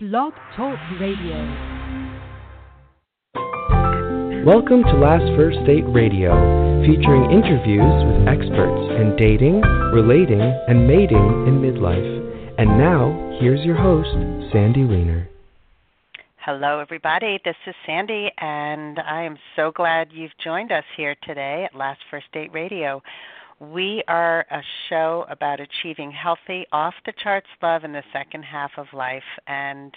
Blog Talk Radio. Welcome to Last First Date Radio, featuring interviews with experts in dating, relating, and mating in midlife. And now, here's your host, Sandy Weiner. Hello, everybody. This is Sandy, and I am so glad you've joined us here today at Last First Date Radio. We are a show about achieving healthy, off the charts love in the second half of life. And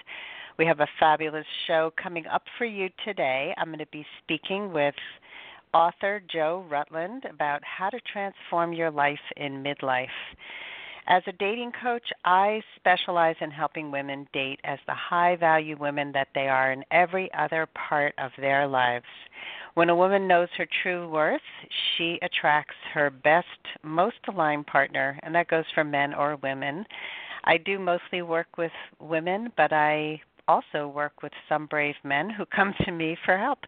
we have a fabulous show coming up for you today. I'm going to be speaking with author Joe Rutland about how to transform your life in midlife. As a dating coach, I specialize in helping women date as the high value women that they are in every other part of their lives. When a woman knows her true worth, she attracts her best, most aligned partner, and that goes for men or women. I do mostly work with women, but I also work with some brave men who come to me for help.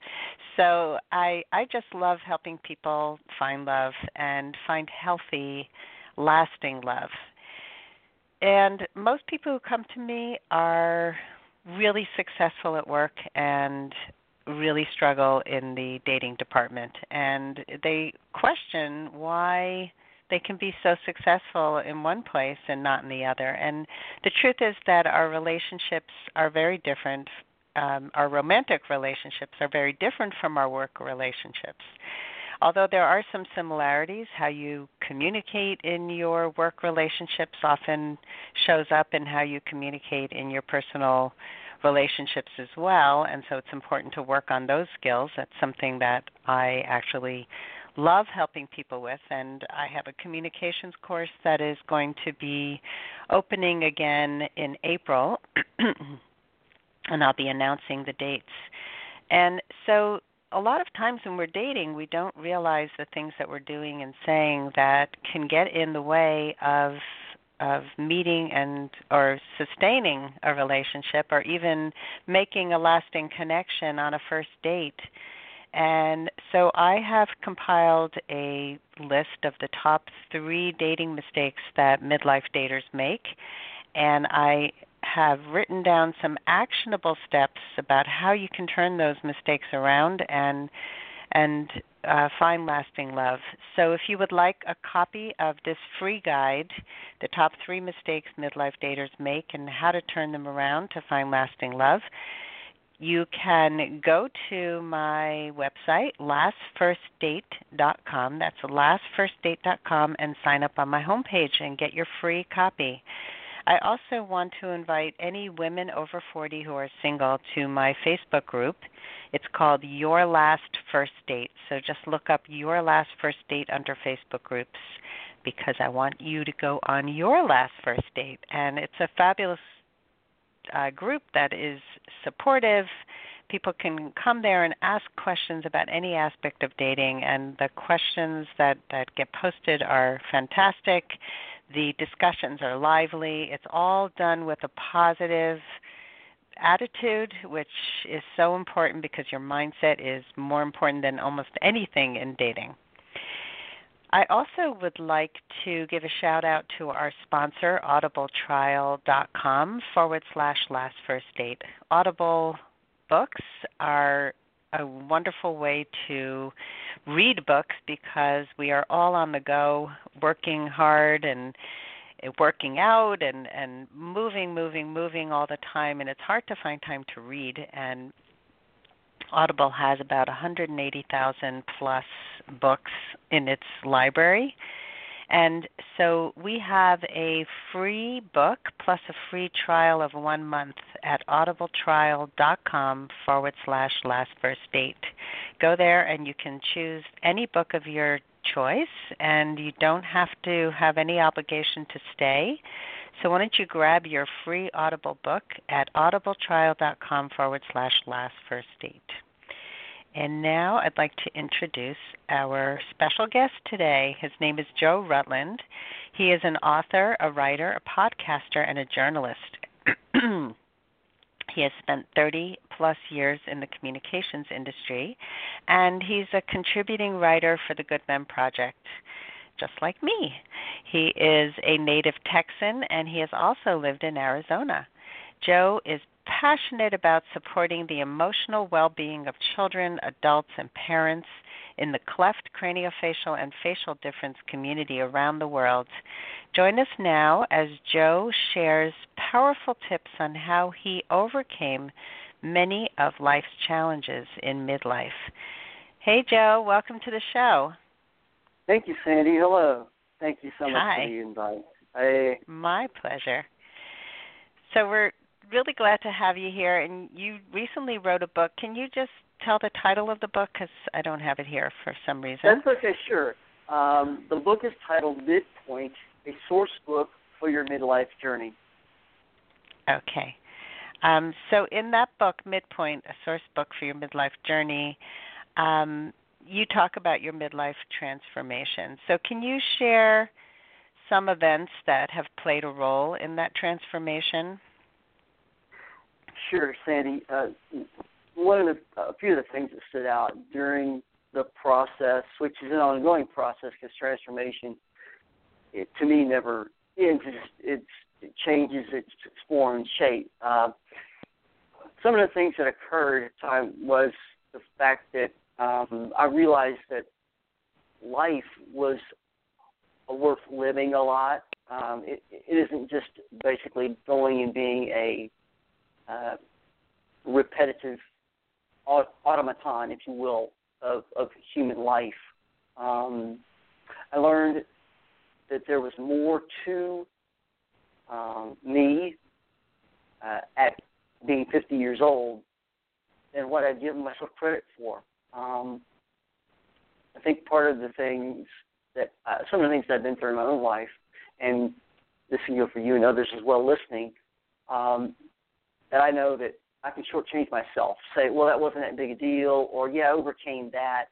So I I just love helping people find love and find healthy, lasting love. And most people who come to me are really successful at work and really struggle in the dating department and they question why they can be so successful in one place and not in the other. And the truth is that our relationships are very different um, our romantic relationships are very different from our work relationships. Although there are some similarities how you communicate in your work relationships often shows up in how you communicate in your personal relationships as well, and so it's important to work on those skills. That's something that I actually love helping people with, and I have a communications course that is going to be opening again in April, and I'll be announcing the dates. And so a lot of times when we're dating, we don't realize the things that we're doing and saying that can get in the way of of meeting and or sustaining a relationship or even making a lasting connection on a first date. And so I have compiled a list of the top 3 dating mistakes that midlife daters make and I have written down some actionable steps about how you can turn those mistakes around and and uh, Find Lasting Love. So, if you would like a copy of this free guide, The Top Three Mistakes Midlife Daters Make and How to Turn Them Around to Find Lasting Love, you can go to my website, lastfirstdate.com. That's lastfirstdate.com and sign up on my homepage and get your free copy. I also want to invite any women over 40 who are single to my Facebook group. It's called Your Last First Date. So just look up Your Last First Date under Facebook groups because I want you to go on your last first date. And it's a fabulous uh, group that is supportive. People can come there and ask questions about any aspect of dating, and the questions that, that get posted are fantastic the discussions are lively. It's all done with a positive attitude, which is so important because your mindset is more important than almost anything in dating. I also would like to give a shout out to our sponsor, audibletrial.com forward slash last first date. Audible books are a wonderful way to read books because we are all on the go, working hard and eh, working out and and moving moving moving all the time and it's hard to find time to read. And Audible has about 180,000 plus books in its library and so we have a free book plus a free trial of one month at audibletrial.com forward slash last first date. Go there and you can choose any book of your choice, and you don't have to have any obligation to stay. So why don't you grab your free Audible book at audibletrial.com forward slash last first date. And now I'd like to introduce our special guest today. His name is Joe Rutland. He is an author, a writer, a podcaster, and a journalist. he has spent 30 plus years in the communications industry, and he's a contributing writer for the Good Men Project, just like me. He is a native Texan, and he has also lived in Arizona. Joe is passionate about supporting the emotional well being of children, adults, and parents in the cleft, craniofacial, and facial difference community around the world. Join us now as Joe shares powerful tips on how he overcame many of life's challenges in midlife. Hey, Joe, welcome to the show. Thank you, Sandy. Hello. Thank you so much Hi. for the invite. Hey. My pleasure. So we're really glad to have you here, and you recently wrote a book. Can you just tell the title of the book? Because I don't have it here for some reason. That's okay, sure. Um, the book is titled Midpoint, a source book for your midlife journey. Okay. Um, so, in that book, Midpoint, a source book for your midlife journey, um, you talk about your midlife transformation. So, can you share some events that have played a role in that transformation? Sure, Sandy. Uh, one of the a few of the things that stood out during the process, which is an ongoing process, because transformation, it, to me, never ends. It's, it changes its form and shape. Uh, some of the things that occurred at the time was the fact that um, I realized that life was worth living a lot. Um, it, it isn't just basically going and being a uh, repetitive automaton, if you will, of, of human life. Um, I learned that there was more to um, me uh, at being 50 years old than what I'd given myself credit for. Um, I think part of the things that uh, some of the things that I've been through in my own life, and this can go for you and others as well listening, um, that I know that I can shortchange myself. Say, well, that wasn't that big a deal, or yeah, I overcame that,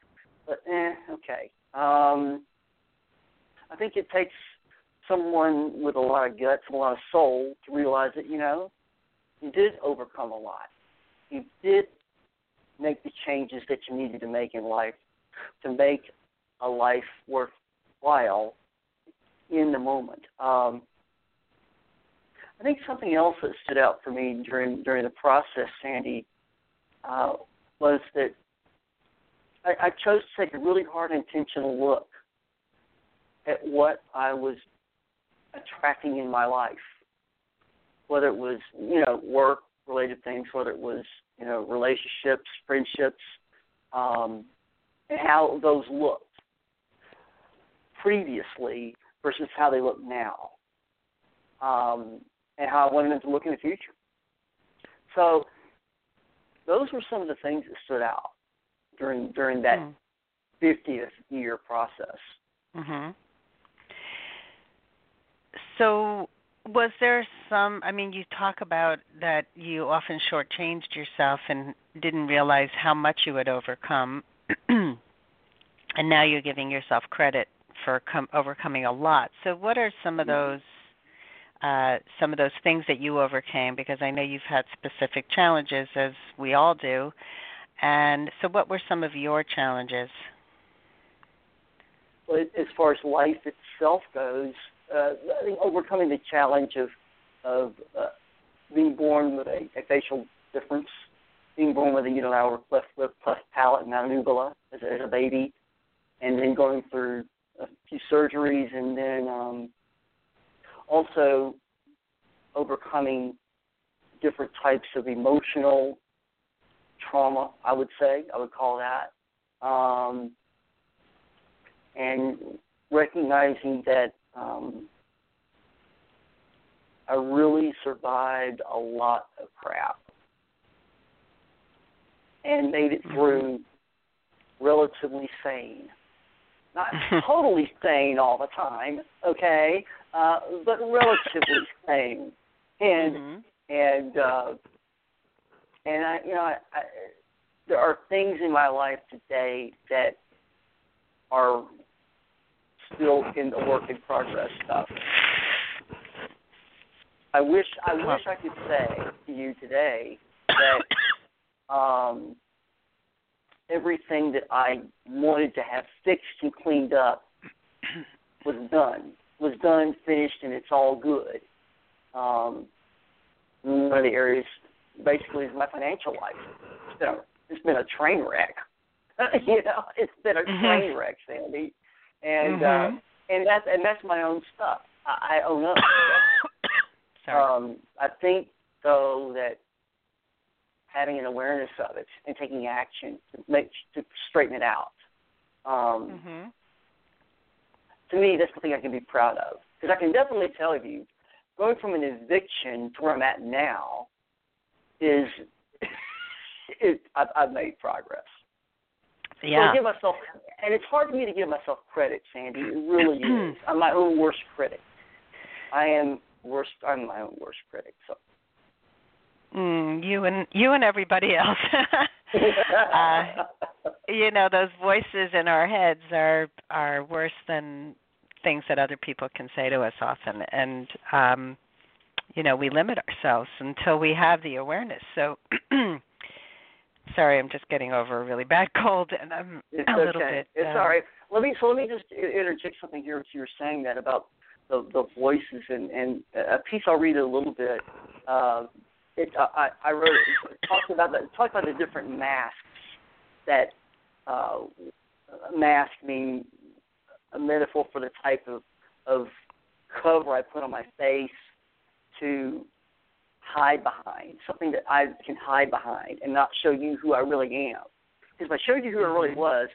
but eh, okay. Um, I think it takes someone with a lot of guts and a lot of soul to realize that you know you did overcome a lot. You did make the changes that you needed to make in life to make a life worthwhile in the moment. Um, I think something else that stood out for me during during the process, Sandy, uh, was that I, I chose to take a really hard, intentional look at what I was attracting in my life, whether it was you know work related things, whether it was you know relationships, friendships, um, and how those looked previously versus how they look now, um, and how I wanted them to look in the future. So those were some of the things that stood out during during that Mm. 50th year process. Mhm. So, was there some? I mean, you talk about that you often shortchanged yourself and didn't realize how much you had overcome, and now you're giving yourself credit for com- overcoming a lot. So, what are some of those? Uh, some of those things that you overcame because I know you've had specific challenges as we all do. And so what were some of your challenges? But as far as life itself goes, uh, I think overcoming the challenge of of uh, being born with a, a facial difference, being born with a unilateral cleft lip, cleft palate, and not as, as a baby, and then going through a few surgeries, and then um, also overcoming different types of emotional trauma. I would say I would call that. Um, and recognizing that um, I really survived a lot of crap and made it through relatively sane. Not totally sane all the time, okay, uh, but relatively sane. And Mhm. and uh, and I, you know, I, I, there are things in my life today that are still in the work in progress stuff. I wish I wish I could say to you today that um, everything that I wanted to have fixed and cleaned up was done, was done, finished, and it's all good. Um, one of the areas basically is my financial life. It's been a, it's been a train wreck. you know, it's been a Mhm. train wreck, Sandy, and Mhm. uh, and that's and that's my own stuff. I, I own up. Sorry. Um, I think though that having an awareness of it and taking action to make to straighten it out. Um, mhm. To me, that's something I can be proud of because I can definitely tell you, going from an eviction to where I'm at now is, it, I've, I've made progress. So Yeah. I give myself, and it's hard for me to give myself credit, Sandy. It really is. I'm my own worst critic. I am worst. I'm my own worst critic. So. Mm, you and you and everybody else. uh, you know, those voices in our heads are are worse than things that other people can say to us often, and um, you know, we limit ourselves until we have the awareness. So. Sorry, I'm just getting over a really bad cold, and I'm It's a little okay. bit. It's um, all right. Let me so let me just interject something here. You were saying that about the the voices and and a piece. I'll read a little bit. Uh, it I I wrote it, it talks about the talks about the different masks that uh, mask mean a metaphor for the type of of cover I put on my face to hide behind something that I can hide behind and not show you who I really am. Because if I showed you who I really was,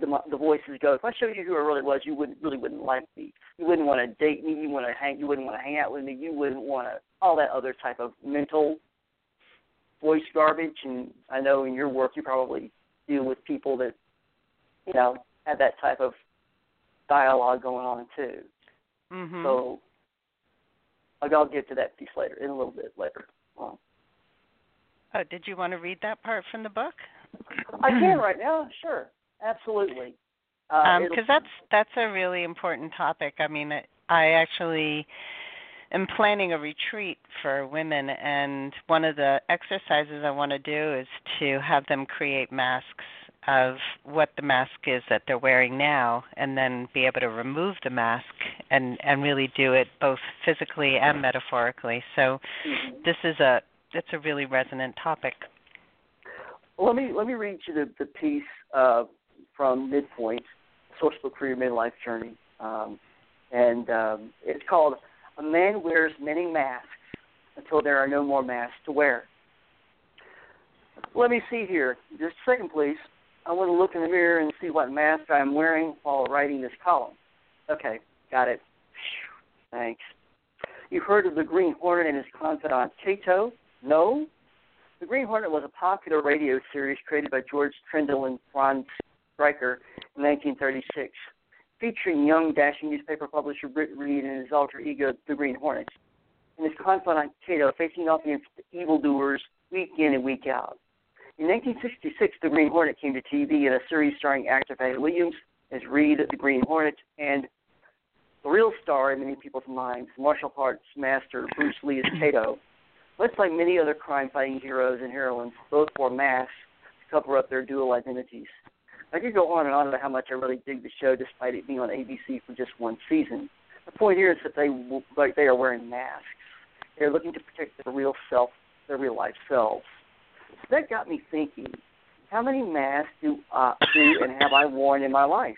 the the voices go. If I showed you who I really was, you wouldn't really wouldn't like me. You wouldn't want to date me. You want to hang. You wouldn't want to hang out with me. You wouldn't want to all that other type of mental voice garbage. And I know in your work you probably deal with people that you know have that type of dialogue going on too. mhm. So I'll, I'll get to that piece later in a little bit later. Oh, did you want to read that part from the book? I can right now, sure, absolutely. Uh, because it'll- Um, that's that's a really important topic. I mean, I- actually am planning a retreat for women, and one of the exercises I want to do is to have them create masks of what the mask is that they're wearing now, and then be able to remove the mask and and really do it both physically and metaphorically. So Mhm. this is a it's a really resonant topic. Let me let me read you the, the piece uh, from Midpoint, for Your Midlife Journey, um, and um, it's called "A Man Wears Many Masks Until There Are No More Masks to Wear." Let me see here, just a second, please. I want to look in the mirror and see what mask I'm wearing while writing this column. Okay, got it. Thanks. You've heard of the Green Hornet and his confidant Cato? No? The Green Hornet was a popular radio series created by George Trendle and Ron Striker in 1936, featuring young, dashing newspaper publisher Britt Reed and his alter ego, the Green Hornet, and his confidant Cato facing off against the evildoers week in and week out. In 1966, the Green Hornet came to TV in a series starring actor Van Williams as Reed, the Green Hornet, and the real star in many people's minds, martial arts master Bruce Lee as Cato. Much like many other crime fighting heroes and heroines, both wore masks to cover up their dual identities. I could go on and on about how much I really dig the show despite it being on ABC for just one season. The point here is that they like they are wearing masks. They're looking to protect their real self, their real life selves. So that got me thinking, how many masks do uh, do and have I worn in my life?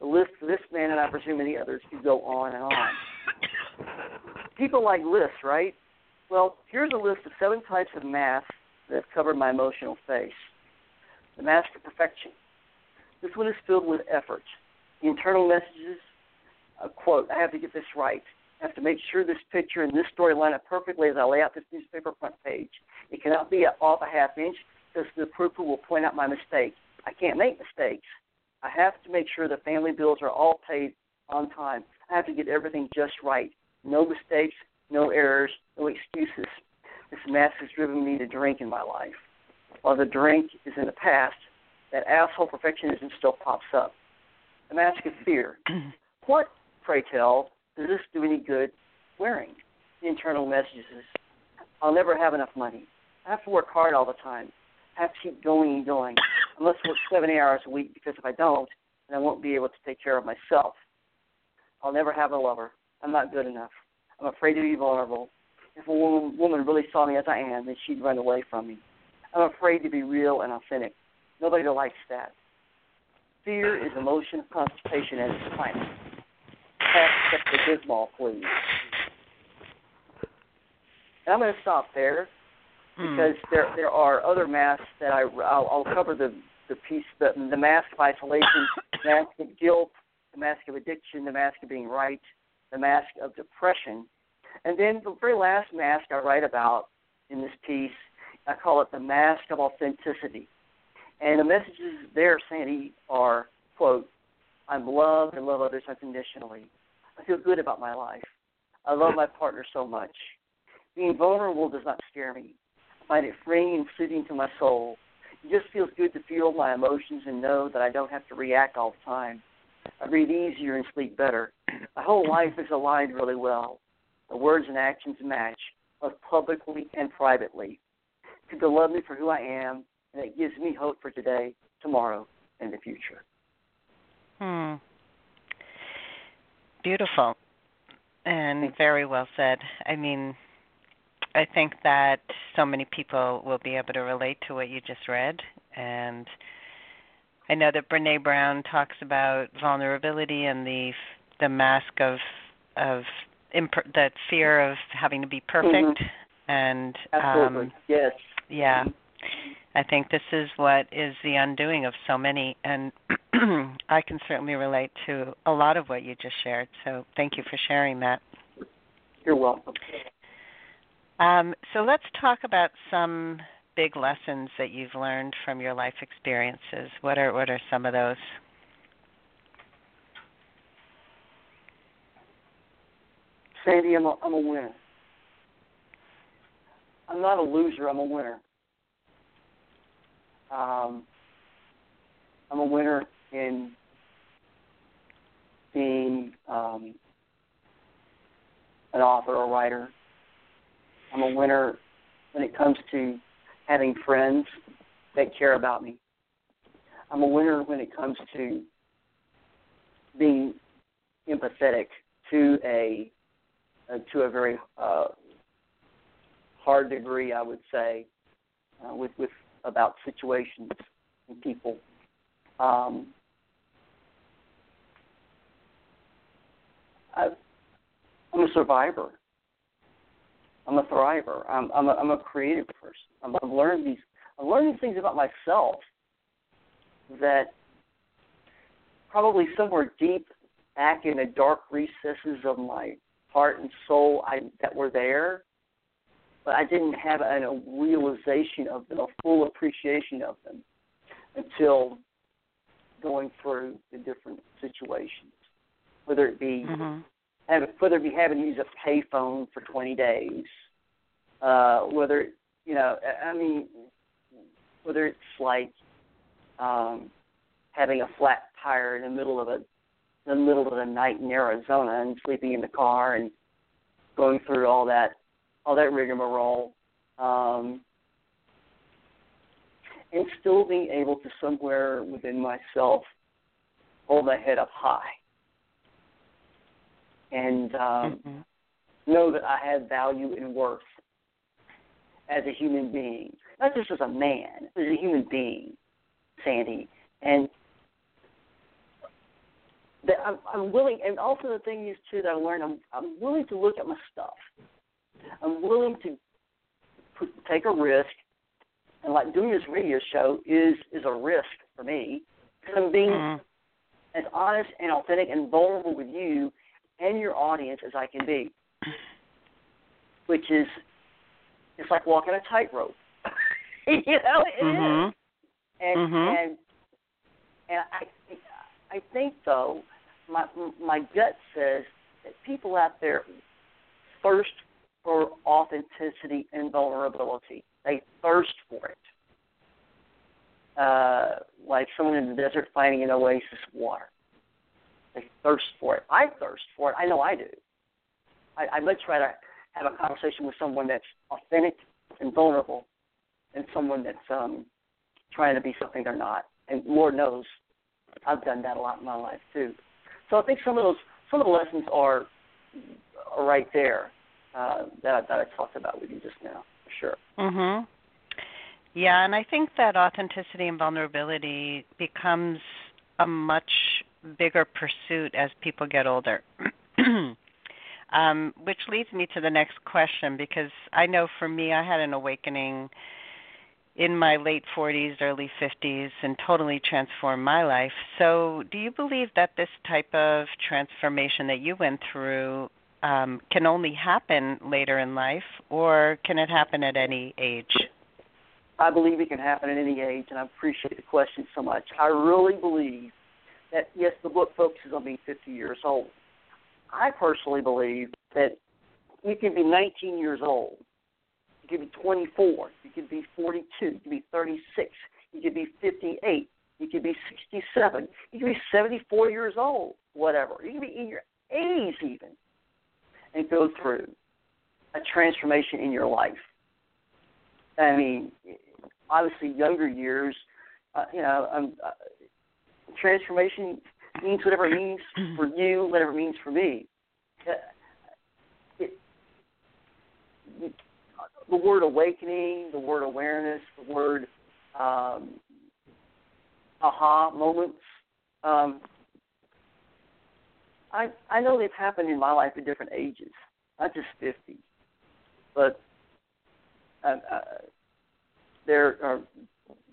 The list for this man and I presume many others could go on and on. People like lists, right? Well, here's a list of seven types of masks that have covered my emotional face. The mask of perfection. This one is filled with effort. The internal messages, a quote, I have to get this right. I have to make sure this picture and this story line up perfectly as I lay out this newspaper front page. It cannot be off a half inch because the approver will point out my mistake. I can't make mistakes. I have to make sure the family bills are all paid on time. I have to get everything just right. No mistakes, no errors, no excuses. This mess has driven me to drink in my life. While the drink is in the past, that asshole perfectionism still pops up. The mask of fear. What, pray tell, does this do any good wearing? The internal messages. I'll never have enough money. I have to work hard all the time. I have to keep going and going. I must work 70 hours a week because if I don't, then I won't be able to take care of myself. I'll never have a lover. I'm not good enough. I'm afraid to be vulnerable. if a woman, woman really saw me as I am, then she'd run away from me. I'm afraid to be real and authentic. Nobody likes that. Fear is emotion of constipation at its finest. Pass the Bismol, please. And I'm going to stop there Hmm. because there there are other masks that I I'll, I'll cover the the piece the the mask of isolation, the mask of guilt, the mask of addiction, the mask of being right, the mask of depression, and then the very last mask I write about in this piece, I call it the mask of authenticity, and the messages there, Sandy, are quote, I'm loved and love others unconditionally. I feel good about my life. I love my partner so much. Being vulnerable does not scare me I find it freeing and soothing to my soul. It just feels good to feel my emotions and know that I don't have to react all the time. I breathe easier and sleep better. My whole life is aligned really well. The words and actions match, both publicly and privately. People love me for who I am, and it gives me hope for today, tomorrow, and the future. Hmm. Beautiful. And very well said. I mean, I think that so many people will be able to relate to what you just read, and I know that Brene Brown talks about vulnerability and the the mask of of imp- that fear of having to be perfect, Mm-hmm. and Absolutely. um, yes. yeah, I think this is what is the undoing of so many, and I can certainly relate to a lot of what you just shared. So thank you for sharing that. You're welcome. Um, so let's talk about some big lessons that you've learned from your life experiences. What are what are some of those? Sandy, I'm a, I'm a winner. I'm not a loser. I'm a winner. Um, I'm a winner in being um, an author or writer. I'm a winner when it comes to having friends that care about me. I'm a winner when it comes to being empathetic to a uh, to a very uh, hard degree, I would say, uh, with with about situations and people. Um, I'm a survivor. I'm a thriver. I'm I'm a, I'm a creative person. I'm, I've learned these learned these things about myself that probably somewhere deep back in the dark recesses of my heart and soul I, that were there, but I didn't have a, a realization of them, a full appreciation of them, until going through the different situations, whether it be Mm-hmm. have, whether it be having to use a payphone for 20 days, uh, whether you know, I mean, whether it's like um, having a flat tire in the middle of a in the middle of the night in Arizona and sleeping in the car and going through all that all that rigmarole, um, and still being able to somewhere within myself hold my head up high and um, Mm-hmm. know that I have value and worth as a human being, not just as a man, as a human being, Sandy. And that I'm, I'm willing, and also the thing is too that I learned, I'm, I'm willing to look at my stuff. I'm willing to put, take a risk, and like doing this radio show is is a risk for me because I'm being Mhm. as honest and authentic and vulnerable with you and your audience as I can be, which is it's like walking a tightrope. you know, it is. Mhm. And Mhm. and and I I think though my my gut says that people out there thirst for authenticity and vulnerability. They thirst for it. Uh, like someone in the desert finding an oasis of water. They thirst for it. I thirst for it. I know I do. I, I'd much rather have a conversation with someone that's authentic and vulnerable than someone that's um, trying to be something they're not. And Lord knows, I've done that a lot in my life too. So I think some of those, some of the lessons are, are right there. Uh, that that I talked about with you just now, for sure. Mhm. Yeah, and I think that authenticity and vulnerability becomes a much bigger pursuit as people get older. um, which leads me to the next question because I know for me, I had an awakening in my late 40s, early 50s, and totally transformed my life. So, do you believe that this type of transformation that you went through um, can only happen later in life, or can it happen at any age? I believe it can happen at any age, and I appreciate the question so much. I really believe that, yes, the book focuses on being 50 years old. I personally believe that you can be 19 years old, you can be 24, you can be 42, you can be 36, you can be 58, you can be 67, you can be 74 years old, whatever. You can be in your 80s even, and go through a transformation in your life. I mean, obviously, younger years, uh, you know, um, uh, transformation means whatever it means for you, whatever it means for me. Uh, it, it, the word awakening, the word awareness, the word um, aha moments. Um, I I know they've happened in my life at different ages, not just fifty, but uh, uh, there are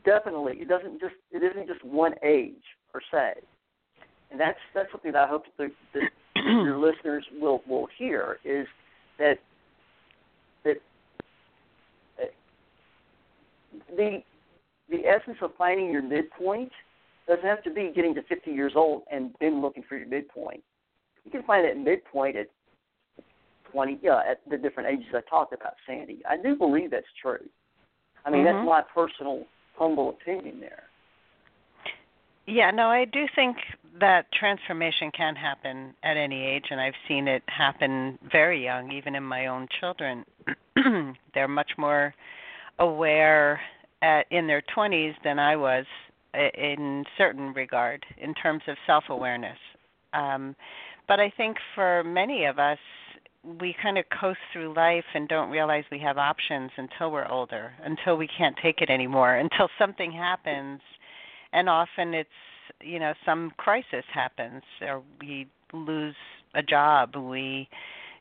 definitely it doesn't just it isn't just one age per se, and that's that's something that I hope that, that your listeners will will hear is that that the the essence of finding your midpoint doesn't have to be getting to 50 years old and then looking for your midpoint. You can find that midpoint at 20, yeah, at the different ages I talked about, Sandy. I do believe that's true. I mean, mm-hmm. that's my personal, humble opinion there. Yeah, no, I do think that transformation can happen at any age, and I've seen it happen very young, even in my own children. They're much more aware at, in their 20s than I was in certain regard in terms of self-awareness. Um, but I think for many of us, we kind of coast through life and don't realize we have options until we're older, until we can't take it anymore, until something happens. And often it's you know some crisis happens or we lose a job we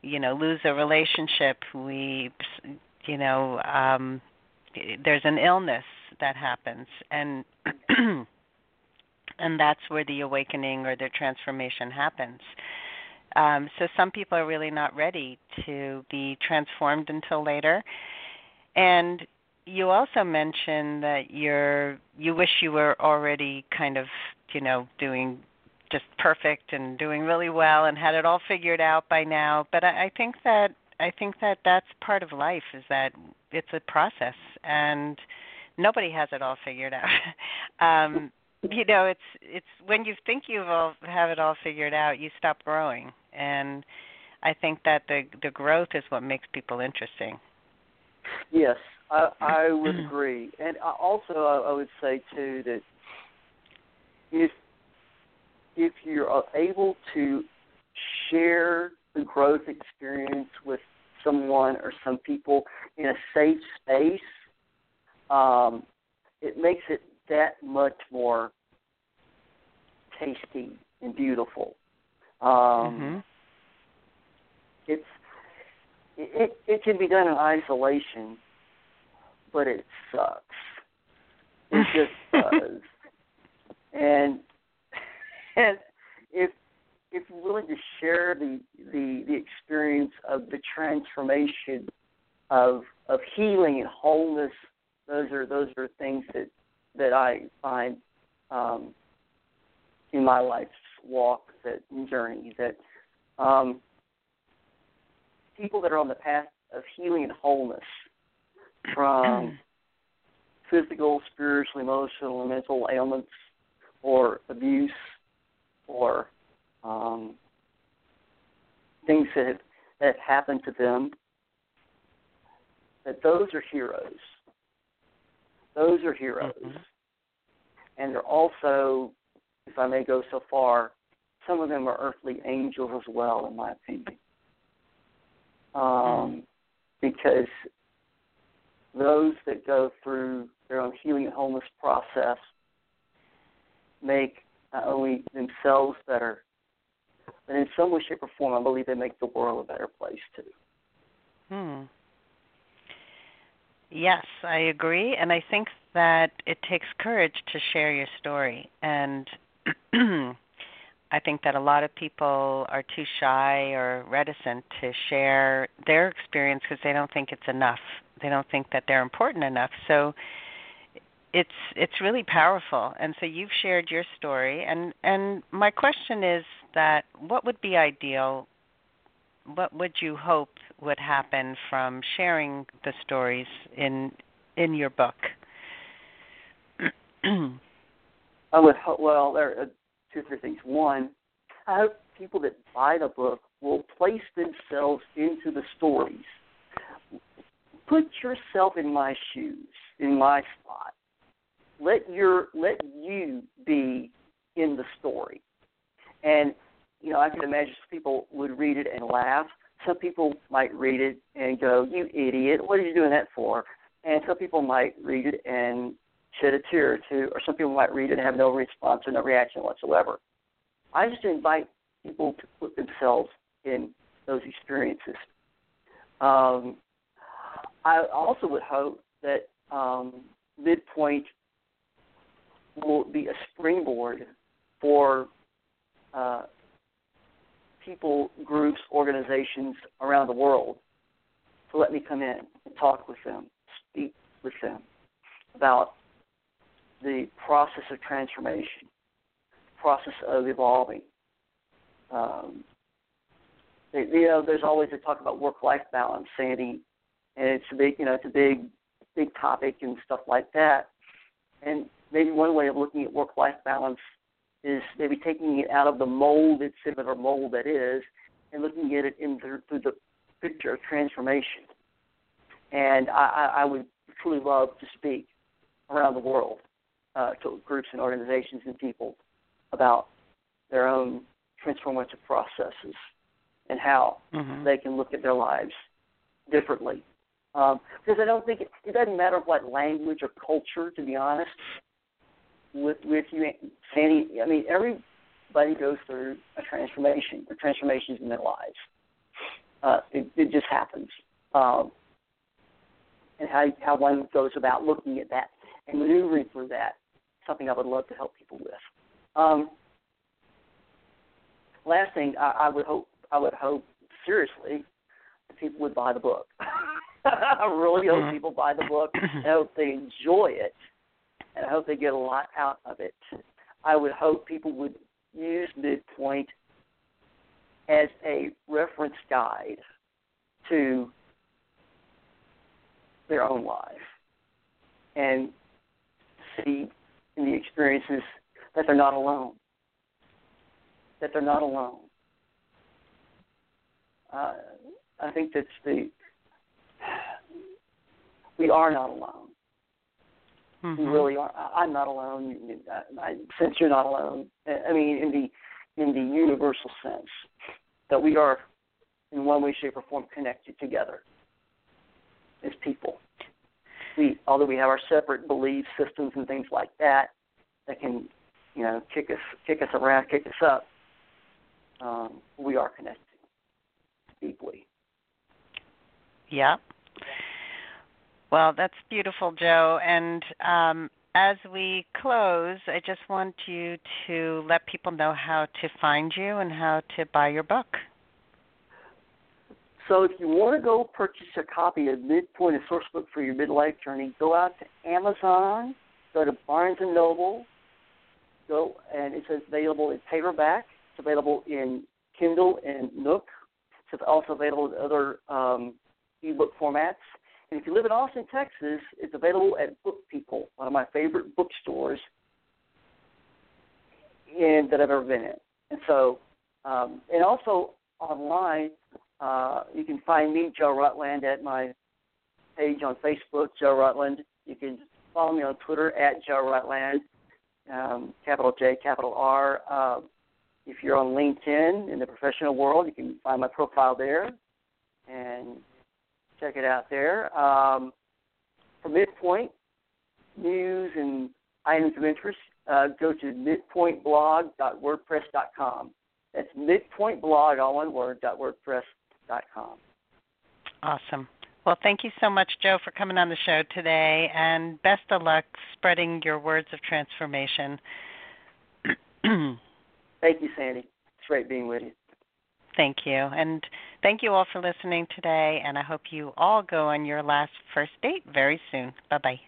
you know lose a relationship we you know um there's an illness that happens. And and that's where the awakening or the transformation happens. Um so some people are really not ready to be transformed until later. And you also mentioned that you're you wish you were already kind of you know doing just perfect and doing really well and had it all figured out by now. But i, I think that i think that that's part of life is that it's a process and nobody has it all figured out. Um you know it's it's when you think you've all have it all figured out you stop growing. And i think that the the growth is what makes people interesting. Yes I, I would agree, and also I, I would say too that if if you're able to share the growth experience with someone or some people in a safe space, um, it makes it that much more tasty and beautiful. Um, mm-hmm. It's it, it can be done in isolation, but it sucks. It just does. and and if if you're willing to share the the the experience of the transformation of of healing and wholeness, those are those are things that that I find um, in my life's walk, that journey, that um, people that are on the path of healing and wholeness from physical, spiritual, emotional, and mental ailments or abuse or um, things that have, that have happened to them, that those are heroes. Those are heroes. Mm-hmm. And they're also, if I may go so far, some of them are earthly angels as well, in my opinion. um, because those that go through their own healing and wholeness process make not only themselves better, but in some way, shape, or form, I believe they make the world a better place too. Hmm. Yes, I agree, and I think that it takes courage to share your story. And I think that a lot of people are too shy or reticent to share their experience because they don't think it's enough. They don't think that they're important enough. So it's it's really powerful. And so you've shared your story and and my question is that what would be ideal what would you hope would happen from sharing the stories in in your book? I would hope. Well, there are two or three things. One, I hope people that buy the book will place themselves into the stories. Put yourself in my shoes, in my spot. Let your let you be in the story. And you know, I can imagine some people would read it and laugh. Some people might read it and go, "You idiot! What are you doing that for?" And some people might read it and shed a tear or two, or some people might read it and have no response or no reaction whatsoever. I just invite people to put themselves in those experiences. Um, I also would hope that um, Midpoint will be a springboard for uh, people, groups, organizations around the world to let me come in and talk with them, speak with them about the process of transformation, process of evolving. Um, you know, there's always a talk about work-life balance, Sandy, and it's a big, you know, it's a big, big topic and stuff like that. And maybe one way of looking at work-life balance is maybe taking it out of the mold it's in, or mold that is, and looking at it in the, through the picture of transformation. And I, I would truly love to speak around the world uh, to groups and organizations and people about their own transformative processes and how mm-hmm. they can look at their lives differently. Um, because I don't think it, it doesn't matter what language or culture, to be honest with with you, Sandy. I mean, everybody goes through a transformation or transformations in their lives. Uh, it, it just happens, um, and how how one goes about looking at that and maneuvering through that. Something I would love to help people with. Um, last thing, I, I would hope I would hope seriously that people would buy the book. I really hope mm-hmm. people buy the book. I hope they enjoy it and I hope they get a lot out of it. I would hope people would use Midpoint as a reference guide to their own life and see in the experiences that they're not alone. That they're not alone. Uh, I think that's the we are not alone. Mm-hmm. You really are. I'm not alone. I sense you're not alone. I mean, in the in the universal sense that we are, in one way, shape, or form, connected together as people. We, although we have our separate belief systems and things like that, that can, you know, kick us kick us around, kick us up. Um, we are connected deeply. Yeah. Well, that's beautiful, Joe. And um, as we close, I just want you to let people know how to find you and how to buy your book. So, if you want to go purchase a copy of Midpoint, a source book for your midlife journey, go out to Amazon, go to Barnes and Noble, go and it's available in paperback. It's available in Kindle and Nook. It's also available in other um, ebook formats. And if you live in Austin, Texas, it's available at Book People, one of my favorite bookstores in, that I've ever been in. And so, um, and also online, uh, you can find me, Joe Rutland, at my page on Facebook, Joe Rutland. You can follow me on Twitter at Joe Rutland, um, capital J, capital R. Uh, if you're on LinkedIn in the professional world, you can find my profile there and check it out there. Um, for Midpoint news and items of interest, uh, go to midpointblog.wordpress.com. That's midpointblog, all one word, .wordpress.com. Awesome. Well, thank you so much, Joe, for coming on the show today, and best of luck spreading your words of transformation. thank you, Sandy. It's great being with you. Thank you. And thank you all for listening today, and I hope you all go on your last first date very soon. Bye bye.